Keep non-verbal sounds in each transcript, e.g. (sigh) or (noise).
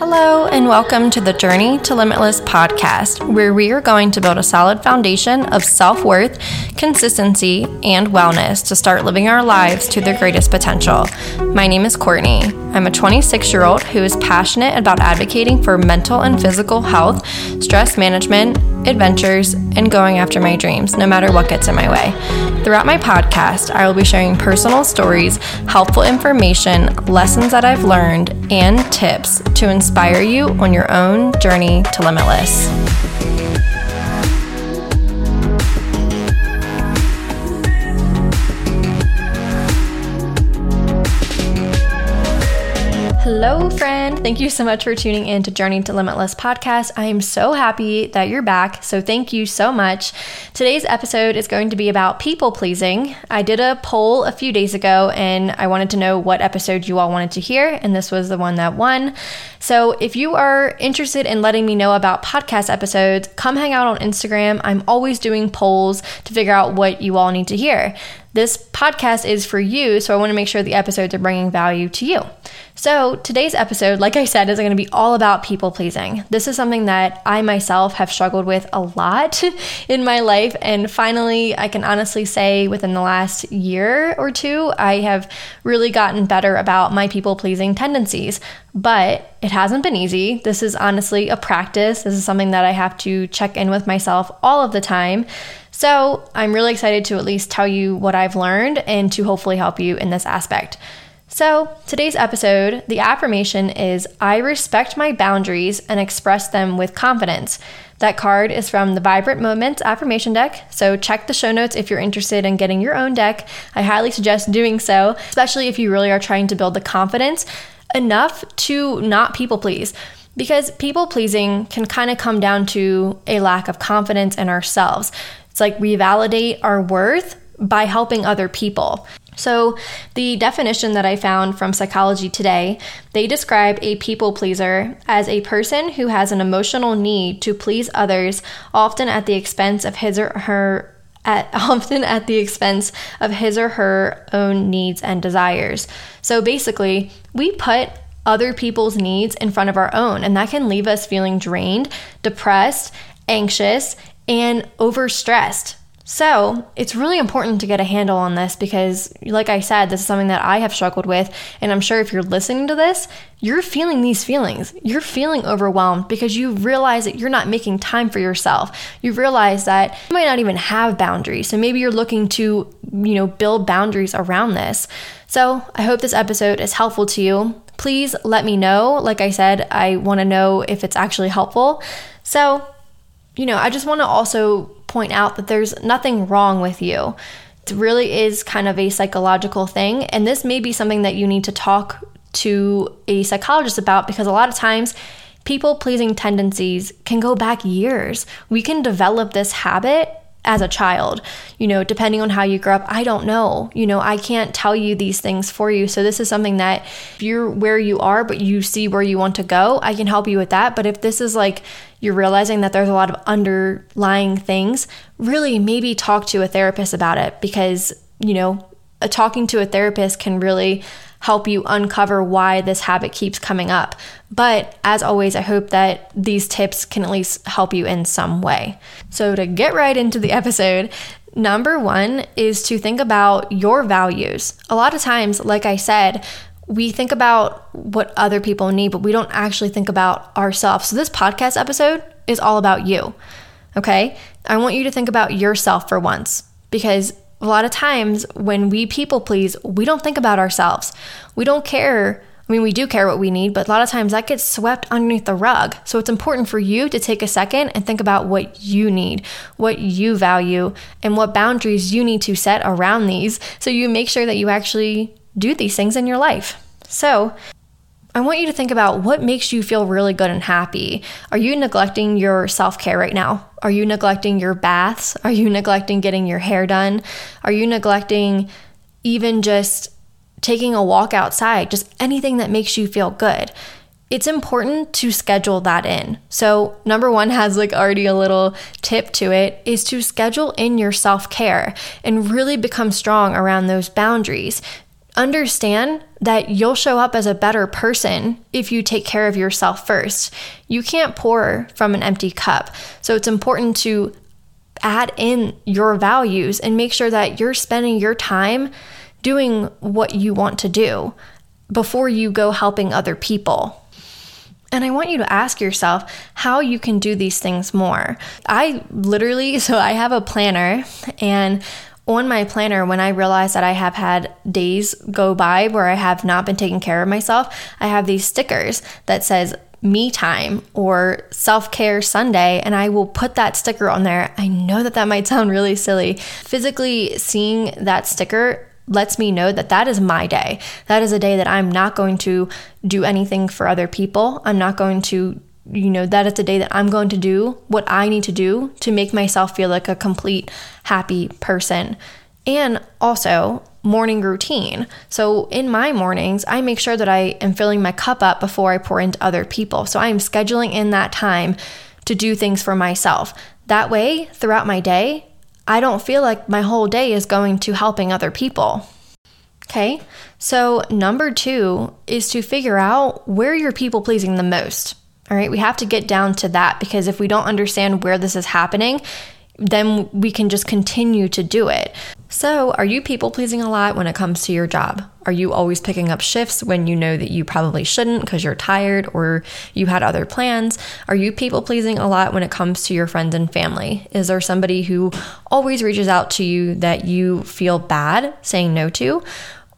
Hello, and welcome to the Journey to Limitless podcast, where we are going to build a solid foundation of self worth, consistency, and wellness to start living our lives to their greatest potential. My name is Courtney. I'm a 26 year old who is passionate about advocating for mental and physical health, stress management, adventures, and going after my dreams, no matter what gets in my way. Throughout my podcast, I will be sharing personal stories, helpful information, lessons that I've learned, and tips to inspire you on your own journey to limitless. Hello, friend. Thank you so much for tuning in to Journey to Limitless podcast. I am so happy that you're back. So, thank you so much. Today's episode is going to be about people pleasing. I did a poll a few days ago and I wanted to know what episode you all wanted to hear, and this was the one that won. So, if you are interested in letting me know about podcast episodes, come hang out on Instagram. I'm always doing polls to figure out what you all need to hear. This podcast is for you, so I want to make sure the episodes are bringing value to you. So, today's episode, like I said, is going to be all about people pleasing. This is something that I myself have struggled with a lot (laughs) in my life, and finally, I can honestly say within the last year or two, I have really gotten better about my people pleasing tendencies. But it hasn't been easy. This is honestly a practice. This is something that I have to check in with myself all of the time. So I'm really excited to at least tell you what I've learned and to hopefully help you in this aspect. So, today's episode, the affirmation is I respect my boundaries and express them with confidence. That card is from the Vibrant Moments affirmation deck. So, check the show notes if you're interested in getting your own deck. I highly suggest doing so, especially if you really are trying to build the confidence enough to not people please. Because people pleasing can kind of come down to a lack of confidence in ourselves. It's like we validate our worth by helping other people. So, the definition that I found from Psychology Today, they describe a people pleaser as a person who has an emotional need to please others, often at the expense of his or her at (laughs) often at the expense of his or her own needs and desires. So basically, we put other people's needs in front of our own, and that can leave us feeling drained, depressed, anxious, and overstressed. So, it's really important to get a handle on this because, like I said, this is something that I have struggled with. And I'm sure if you're listening to this, you're feeling these feelings. You're feeling overwhelmed because you realize that you're not making time for yourself. You realize that you might not even have boundaries. So, maybe you're looking to, you know, build boundaries around this. So, I hope this episode is helpful to you. Please let me know. Like I said, I want to know if it's actually helpful. So, you know, I just want to also point out that there's nothing wrong with you. It really is kind of a psychological thing. And this may be something that you need to talk to a psychologist about because a lot of times people pleasing tendencies can go back years. We can develop this habit as a child, you know, depending on how you grew up. I don't know. You know, I can't tell you these things for you. So, this is something that if you're where you are, but you see where you want to go, I can help you with that. But if this is like you're realizing that there's a lot of underlying things, really maybe talk to a therapist about it because, you know, talking to a therapist can really help you uncover why this habit keeps coming up. But as always, I hope that these tips can at least help you in some way. So, to get right into the (laughs) episode, number one is to think about your values. A lot of times, like I said, we think about what other people need, but we don't actually think about ourselves. So, this podcast episode is all about you. Okay? I want you to think about yourself for once because a lot of times when we people please, we don't think about ourselves. We don't care. I mean, we do care what we need, but a lot of times that gets swept underneath the rug. So it's important for you to take a second and think about what you need, what you value, and what boundaries you need to set around these so you make sure that you actually do these things in your life. So, I want you to think about what makes you feel really good and happy. Are you neglecting your self care right now? Are you neglecting your baths? Are you neglecting getting your hair done? Are you neglecting even just taking a walk outside? Just anything that makes you feel good. It's important to schedule that in. So, number one has like already a little tip to it is to schedule in your self care and really become strong around those boundaries understand that you'll show up as a better person if you take care of yourself first. You can't pour from an empty cup. So it's important to add in your values and make sure that you're spending your time doing what you want to do before you go helping other people. And I want you to ask yourself how you can do these things more. I literally, (laughs) so I have a planner, and on my planner, when I realize that I have had days go by where I have not been taking care of myself, I have these stickers that says me time or self care Sunday, and I will put that sticker on there. I know that that might sound really silly. Physically seeing that sticker lets me know that that is my day. That is a day that I'm not going to do anything for other people. I'm not going to, you know, that is the day that I'm going to do what I need to do to make myself feel like a complete happy person. And also, morning routine. So, in my mornings, I make sure that I am filling my cup up before I pour into other people. So, I am scheduling in that time to do things for myself. That way, throughout my day, I don't feel like my whole day is going to helping other people. Okay, so number two is to figure out where you're people pleasing the most. All right, we have to get down to that because if we don't understand where this is happening, then we can just continue to do it. So, are you people pleasing a lot when it comes to your job? Are you always picking up shifts when you know that you probably shouldn't because you're tired or you had other plans? Are you people pleasing a lot when it comes to your friends and family? Is there somebody who always reaches out to you that you feel bad saying no to?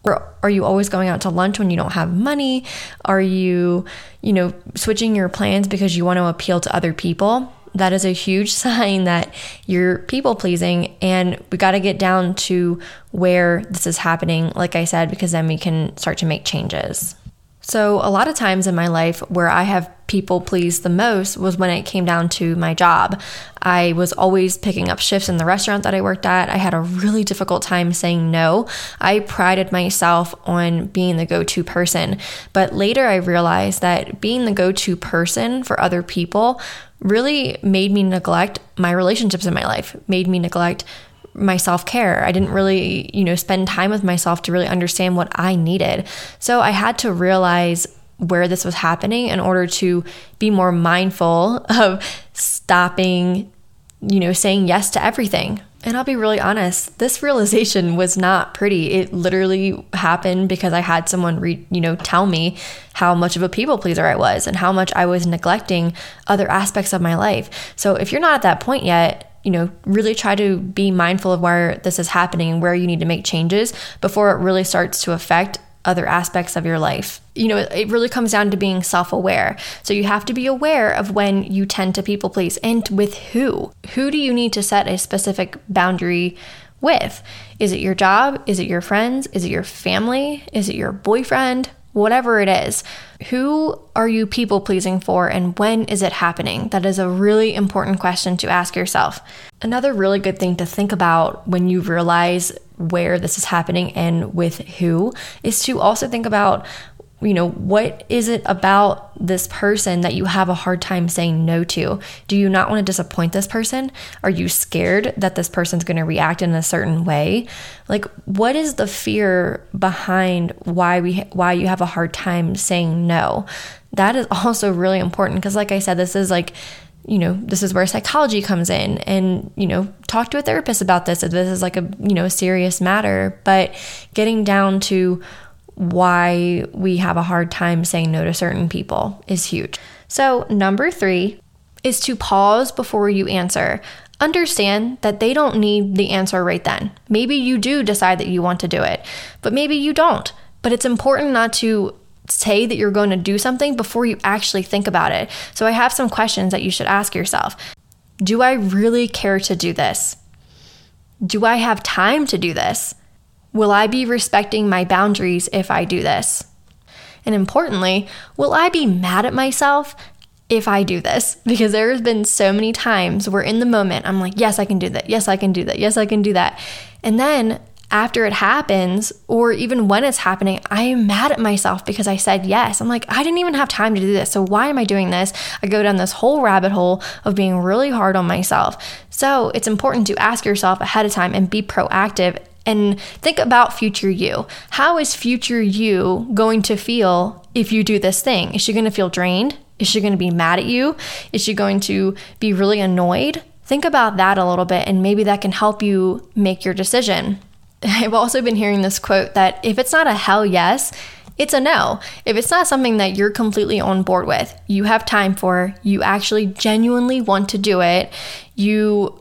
Or are you always going out to lunch when you don't have money? Are you, you know, switching your plans because you want to appeal to other people? that is a huge (laughs) sign that you're people pleasing. And we got to get down to where this is happening, like I said, because then we can start to make changes. So, a lot of times in my life where I have people pleased the most was when it came down to my job. I was always picking up shifts in the restaurant that I worked at. I had a really difficult time saying no. I prided myself on being the go to person. But later I realized that being the go to person for other people really made me neglect my relationships in my life, made me neglect my self care. I didn't really, you know, spend time with myself to really understand what I needed. So I had to realize where this was happening in order to be more mindful (laughs) of stopping, you know, saying yes to everything. And I'll be really honest, this realization was not pretty. It literally happened because I had someone re- you know, tell me how much of a people pleaser I was and how much I was neglecting other aspects of my life. So if you're not at that point yet, you know, really try to be mindful of where this is happening and where you need to make changes before it really starts to affect other aspects of your life. You know, it really comes down to being self aware. So you have to be aware of when you tend to people please and with who. Who do you need to set a specific boundary with? Is it your job? Is it your friends? Is it your family? Is it your boyfriend? Whatever it is, who are you people pleasing for and when is it happening? That is a really important question to ask yourself. Another really good thing to think about when you realize where this is happening and with who is to also think about you know, what is it about this person that you have a hard time saying no to? Do you not want to disappoint this person? Are you scared that this person's going to react in a certain way? Like what is the fear behind why we why you have a hard time saying no? That is (laughs) also really important because like I said this is like you know this is where psychology comes in and you know talk to a therapist about this if this is like a you know serious matter but getting down to why we have a hard time saying no to certain people is huge. So, number three is to pause before you answer. Understand that they don't need the answer right then. Maybe you do decide that you want to do it, but maybe you don't. But it's important not to say that you're going to do something before you actually think about it. So, I have some questions that you should ask yourself Do I really care to do this? Do I have time to do this? Will I be respecting my boundaries if I do this? And importantly, will I be mad at myself if I do this? Because there has been so many times where in the moment I'm like, yes, I can do that. Yes, I can do that. Yes, I can do that. And then after it happens, or even when it's happening, I am mad at myself because I said yes. I'm like, I didn't even have time to do this. So why am I doing this? I go down this whole rabbit hole of being really hard on myself. So it's important to ask yourself ahead of time and be proactive and think about future you. How is future you going to feel if you do this thing? Is she going to feel drained? Is she going to be mad at you? Is she going to be really annoyed? Think about that a little bit, and maybe that can help you make your decision. (laughs) I've also been hearing this quote that if it's not a hell yes, it's a no. If it's not something that you're completely on board with, you have time for, you actually genuinely want to do it, you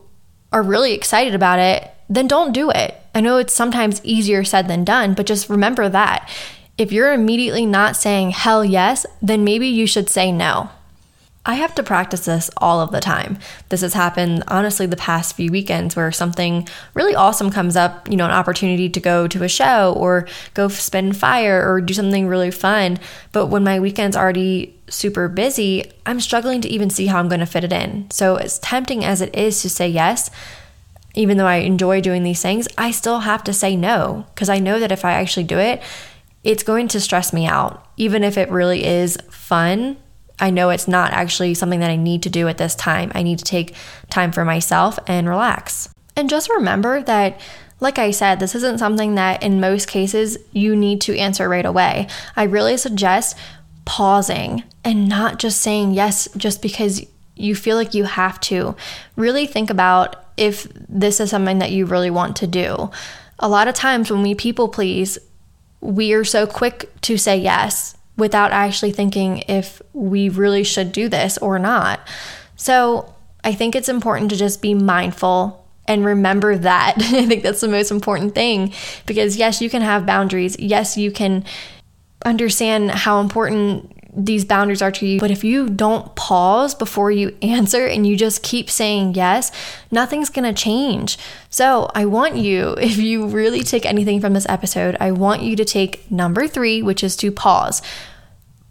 are really excited about it, then don't do it. I know it's sometimes easier said than done, but just remember that. If you're immediately not saying hell yes, then maybe you should say no. I have to practice this all of the time. This has happened honestly the past few weekends where something really awesome comes up, you know, an opportunity to go to a show or go spin fire or do something really fun. But when my weekend's already super busy, I'm struggling to even see how I'm going to fit it in. So, as tempting as it is to say yes, even though I enjoy doing these things, I still have to say no because I know that if I actually do it, it's going to stress me out. Even if it really is fun I know it's not actually something that I need to do at this time. I need to take time for myself and relax. And just remember that, like I said, this isn't something that in most cases you need to answer right away. I really suggest pausing and not just saying yes just because you feel like you have to. Really think about if this is something that you really want to do. A lot of times when we people please, we are so quick to say yes without actually thinking if we really should do this or not. So I think it's important to just be mindful and remember that. (laughs) I think that's the most important thing because, yes, you can have boundaries. Yes, you can understand how important these boundaries are to you. But if you don't pause before you (laughs) answer and you just keep saying yes, nothing's going to change. So I want you, (laughs) if you really take anything from this episode, I want you to take number three, which is to pause.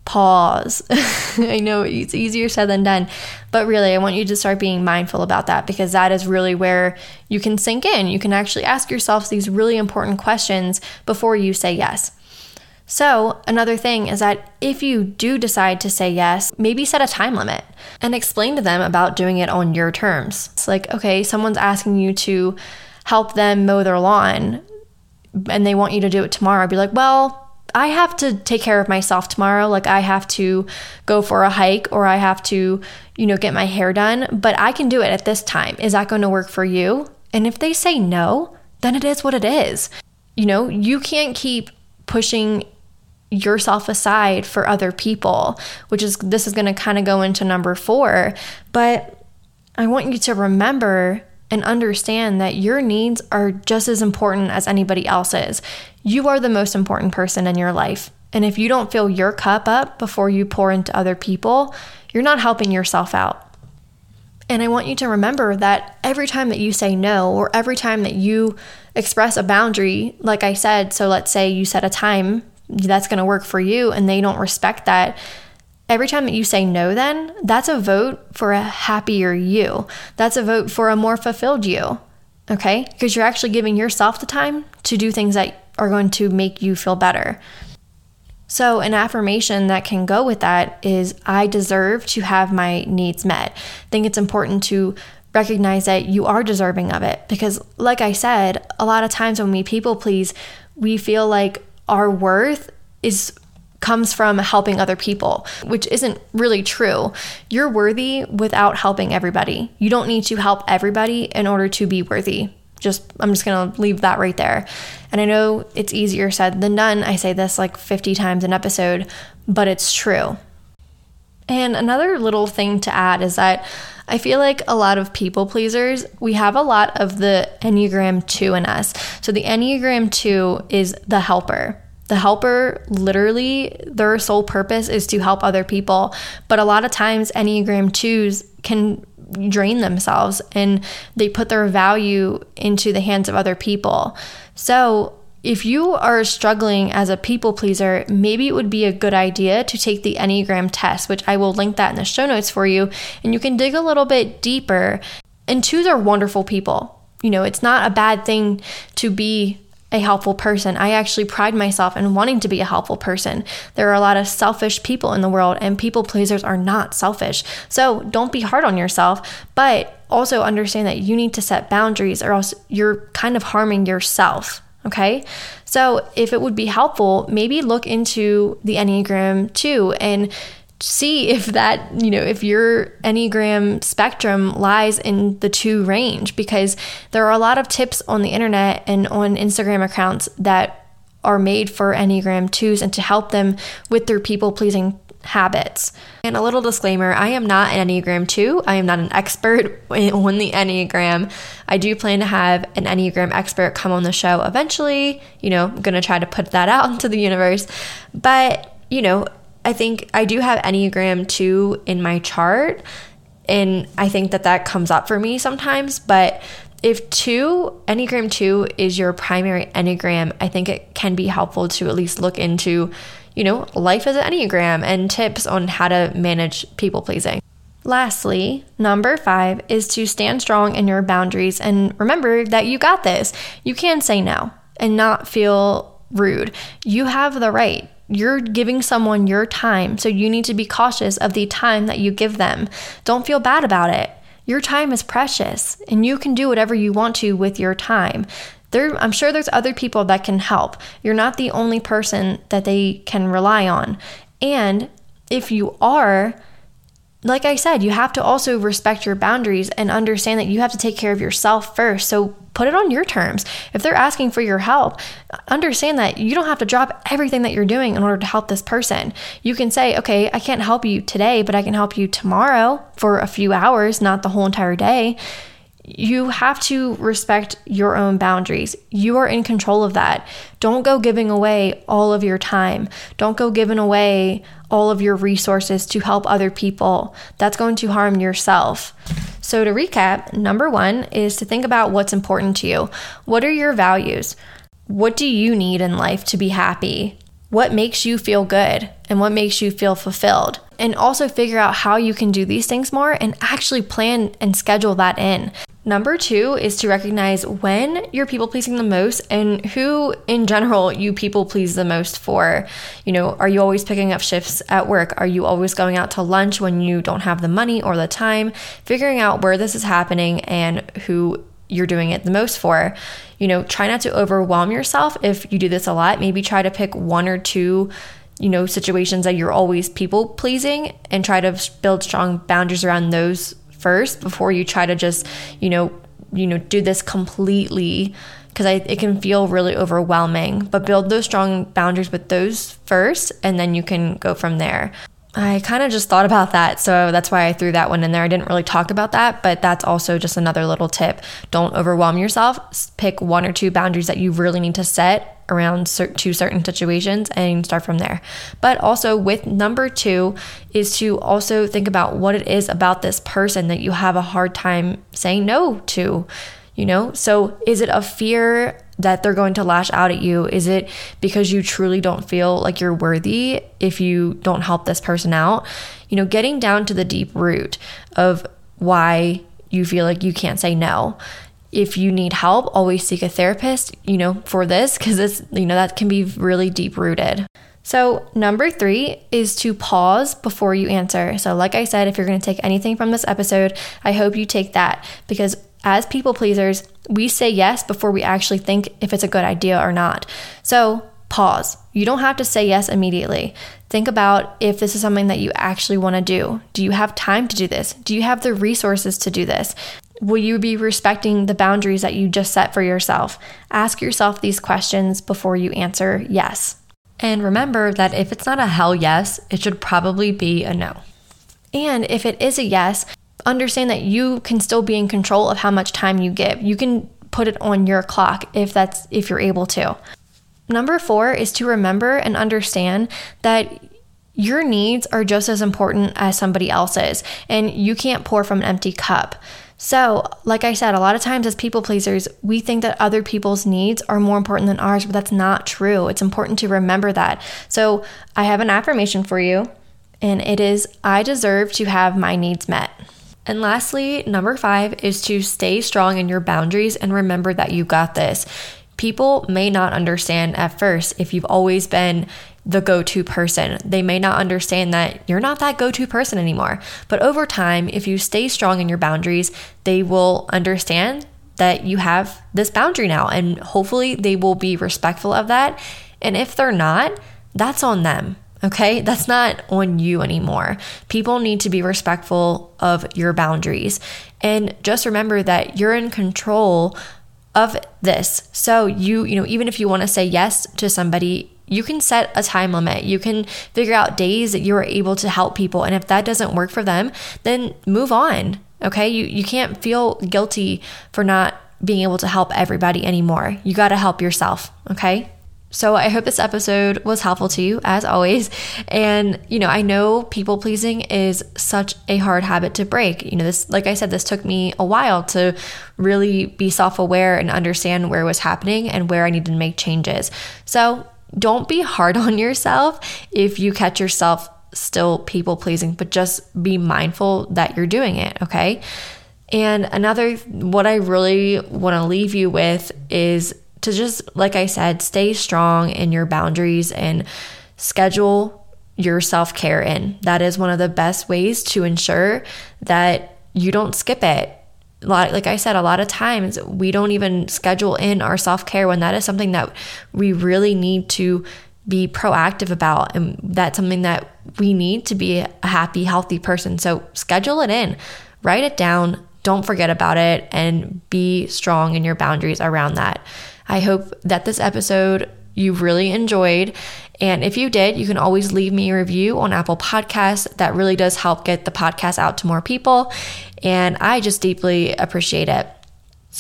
Pause. (laughs) I know it's easier said than done, but really, I want you to start being mindful about that because that is really where you can sink in. You can actually ask yourself these really important questions before you say yes. So, another thing is that if you do decide to say yes, maybe set a time limit and explain to them about doing it on your terms. It's like, okay, someone's asking you to help them mow their lawn and they want you to do it tomorrow. I'd be like, well, I have to take care of myself tomorrow. Like, I have to go for a hike or I have to, you know, get my hair done, but I can do it at this time. Is that going to work for you? And if they say no, then it is what it is. You know, you can't keep pushing yourself aside for other people, which is this is going to kind of go into number 4, but I want you to remember and understand that your needs are just as important as anybody else's. You are the most important person in your life. And if you don't fill your cup up before you pour into other people, you're not helping yourself out. And I want you to remember that every time that you say no, or every time that you express a boundary, like I said, so let's say you set a time that's going to work for you and they don't respect that, every time that you say no, then that's a vote for a happier you. That's a vote for a more fulfilled you. Okay? Because you're actually giving yourself the time to do things that are going to make you feel better. So, an affirmation that can go with that is I deserve to have my needs met. I think it's important to recognize that you are deserving of it because, like I said, a lot of times when we people please, we feel like our worth is comes from helping other people, which isn't really true. You're worthy without helping everybody. You don't need to help everybody in order to be worthy. Just I'm just going to leave that right there. And I know it's easier said than done. I say this like 50 times an episode, but it's true. And another little thing to add is that I feel like a lot of people pleasers, we have a lot of the Enneagram 2 in us. So the Enneagram 2 is the helper. The helper, literally, their sole purpose is to help other people. But a lot of times, Enneagram 2s can drain themselves and they put their value into the hands of other people. So if you are struggling as a people pleaser, maybe it would be a good idea to take the Enneagram test, which I will link that in the show notes for you. And you can dig a little bit deeper. And twos are wonderful people. You know, it's not a bad thing to be a helpful person. I actually pride myself in wanting to be a helpful person. There are a lot of selfish people in the world, and people pleasers are not selfish. So don't be hard on yourself. But also understand that you need to set boundaries or else you're kind of harming yourself. Okay. So if it would be helpful, maybe look into the Enneagram too and see if that, you know, if your Enneagram spectrum lies in the two range, because there are a lot of tips on the internet and on Instagram accounts that are made for Enneagram 2s and to help them with their people pleasing habits. And a little disclaimer I am not an Enneagram 2. I am not an expert (laughs) on the Enneagram. I do plan to have an Enneagram expert come on the show eventually. You know, I'm going to try to put that out (laughs) into the universe. But, you know, I think I do have Enneagram 2 in my chart. And I think that that comes up for me sometimes. But if 2, Enneagram 2 is your primary Enneagram, I think it can be helpful to at least look into, you know, life as an Enneagram and tips on how to manage people pleasing. Lastly, number five is to stand strong in your boundaries and remember that you got this. You can say no and not feel rude. You have the right. You're giving someone your time, so you need to be cautious of the time that you give them. Don't feel bad about it. Your time is precious, and you can do whatever you want to with your time. There, I'm sure there's other people that can help. You're not the only person that they can rely on. And if you are, like I said, you have to also respect your boundaries and understand that you have to take care of yourself first. So put it on your terms. If they're asking for your help, understand that you don't have to drop everything that you're doing in order to help this person. You can say, okay, I can't help you today, but I can help you tomorrow for a few hours, not the whole entire day you have to respect your own boundaries. You are in control of that. Don't go giving away all of your time. Don't go giving away all of your resources to help other people. That's going to harm yourself. So, to recap, number one is to think about what's important to you. What are your values? What do you need in life to be happy? What makes you feel good and what makes you feel fulfilled? And also figure out how you can do these things more and actually plan and schedule that in. Number two is to recognize when you're people pleasing the most and who in general you people please the most for. You know, are you always picking up shifts at work? Are you always going out to lunch when you don't have the money or the time? Figuring out where this is happening and who you're doing it the most for. You know, try not to overwhelm yourself if you do this a lot. Maybe try to pick one or two you know situations that you're always people pleasing and try to build strong boundaries around those first before you try to just, you know, you know, do this completely because it can feel really overwhelming. But build those strong boundaries with those first, and then you can go from there. I kind of just thought about that. So that's why I threw that one in there. I didn't really talk about that, but that's also just another little tip. Don't overwhelm yourself. Pick one or two boundaries that you really need to set around two certain situations and start from there. But also, with number two, is to also think about what it is about this person that you have a hard time saying no to. You know, so is it a fear that they're going to lash out at you? Is it because you truly don't feel like you're worthy if you don't help this person out? You know, getting down to the deep root of why you feel like you can't say no. If you need help, always seek a therapist, you know, for this because it's, you know, that can be really deep rooted. So, number three is to pause before you answer. So, like I said, if you're going to take anything from this episode, I hope you take that because as people pleasers, we say yes before we actually think if it's a good idea or not. So, pause. You don't have to say yes immediately. Think about if this is something that you actually want to do. Do you have time to do this? Do you have the resources to do this? Will you be respecting the boundaries that you just set for yourself? Ask yourself these questions before you answer yes. And remember that if it's not a hell yes, it should probably be a no. And if it is a yes, understand that you can still be in control of how much time you give. You can put it on your clock if that's if you're able to. Number 4 is to remember and understand that your needs are just as important as somebody else's and you can't pour from an empty cup. So, like I said, a lot of times as people pleasers, we think that other people's needs are more important than ours, but that's not true. It's important to remember that. So, I have an affirmation for you, and it is I deserve to have my needs met. And lastly, number five is to stay strong in your boundaries and remember that you got this. People may not understand at first if you've always been the go to person. They may not understand that you're not that go to person anymore. But over time, if you stay strong in your boundaries, they will understand that you have this boundary now. And hopefully, they will be respectful of that. And if they're not, that's on them. Okay, that's not on you anymore. People need to be respectful of your boundaries. And just remember that you're in control of this. So you, you know, even if you want to say yes to somebody, you can set a time limit. You can figure out days that you are able to help people. And if that doesn't work for them, then move on. Okay? You you can't feel guilty for not being able to help everybody anymore. You got to help yourself, okay? So I hope this episode was helpful to you as always. And you know, I know people pleasing is such a hard habit to break. You know, this like I said this took me a while to really be self-aware and understand where it was happening and where I needed to make changes. So, don't be hard on yourself if you catch yourself still people pleasing, but just be mindful that you're doing it, okay? And another what I really want to leave you with is to just, like I said, stay strong in your boundaries and schedule your self care in. That is one of the best ways to ensure that you don't skip it. Like I said, a lot of times we don't even schedule in our self care when that is something that we really need to be proactive about. And that's something that we need to be a happy, healthy person. So schedule it in, write it down, don't forget about it, and be strong in your boundaries around that. I hope that this episode you really enjoyed. And if you did, you can always leave me a review on Apple Podcasts. That really does help get the podcast out to more people. And I just deeply appreciate it.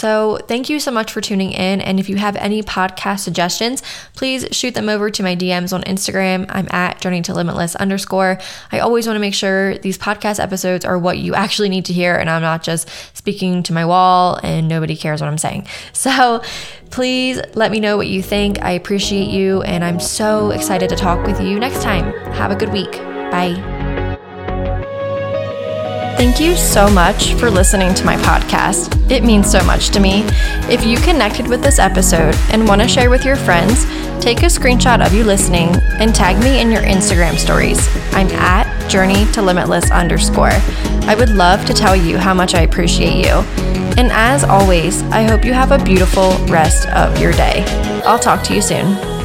So, thank you so much for tuning in. And if you have any podcast suggestions, please shoot them over to my DMs on Instagram. I'm at journey to limitless underscore. I always want to make sure these podcast episodes are what you actually need to hear, and I'm not just speaking to my wall and nobody cares what I'm saying. (laughs) So, please let me know what you think. I appreciate you, and I'm so excited to talk with you next time. Have a good week. Bye. Thank you so much for listening to my podcast. It means so much to me. If you connected with this episode and want to share with your friends, take a screenshot of you listening and tag me in your Instagram stories. I'm at journey to limitless underscore. I would love to tell you how much I appreciate you. And as always, I hope you have a beautiful rest of your day. I'll talk to you soon.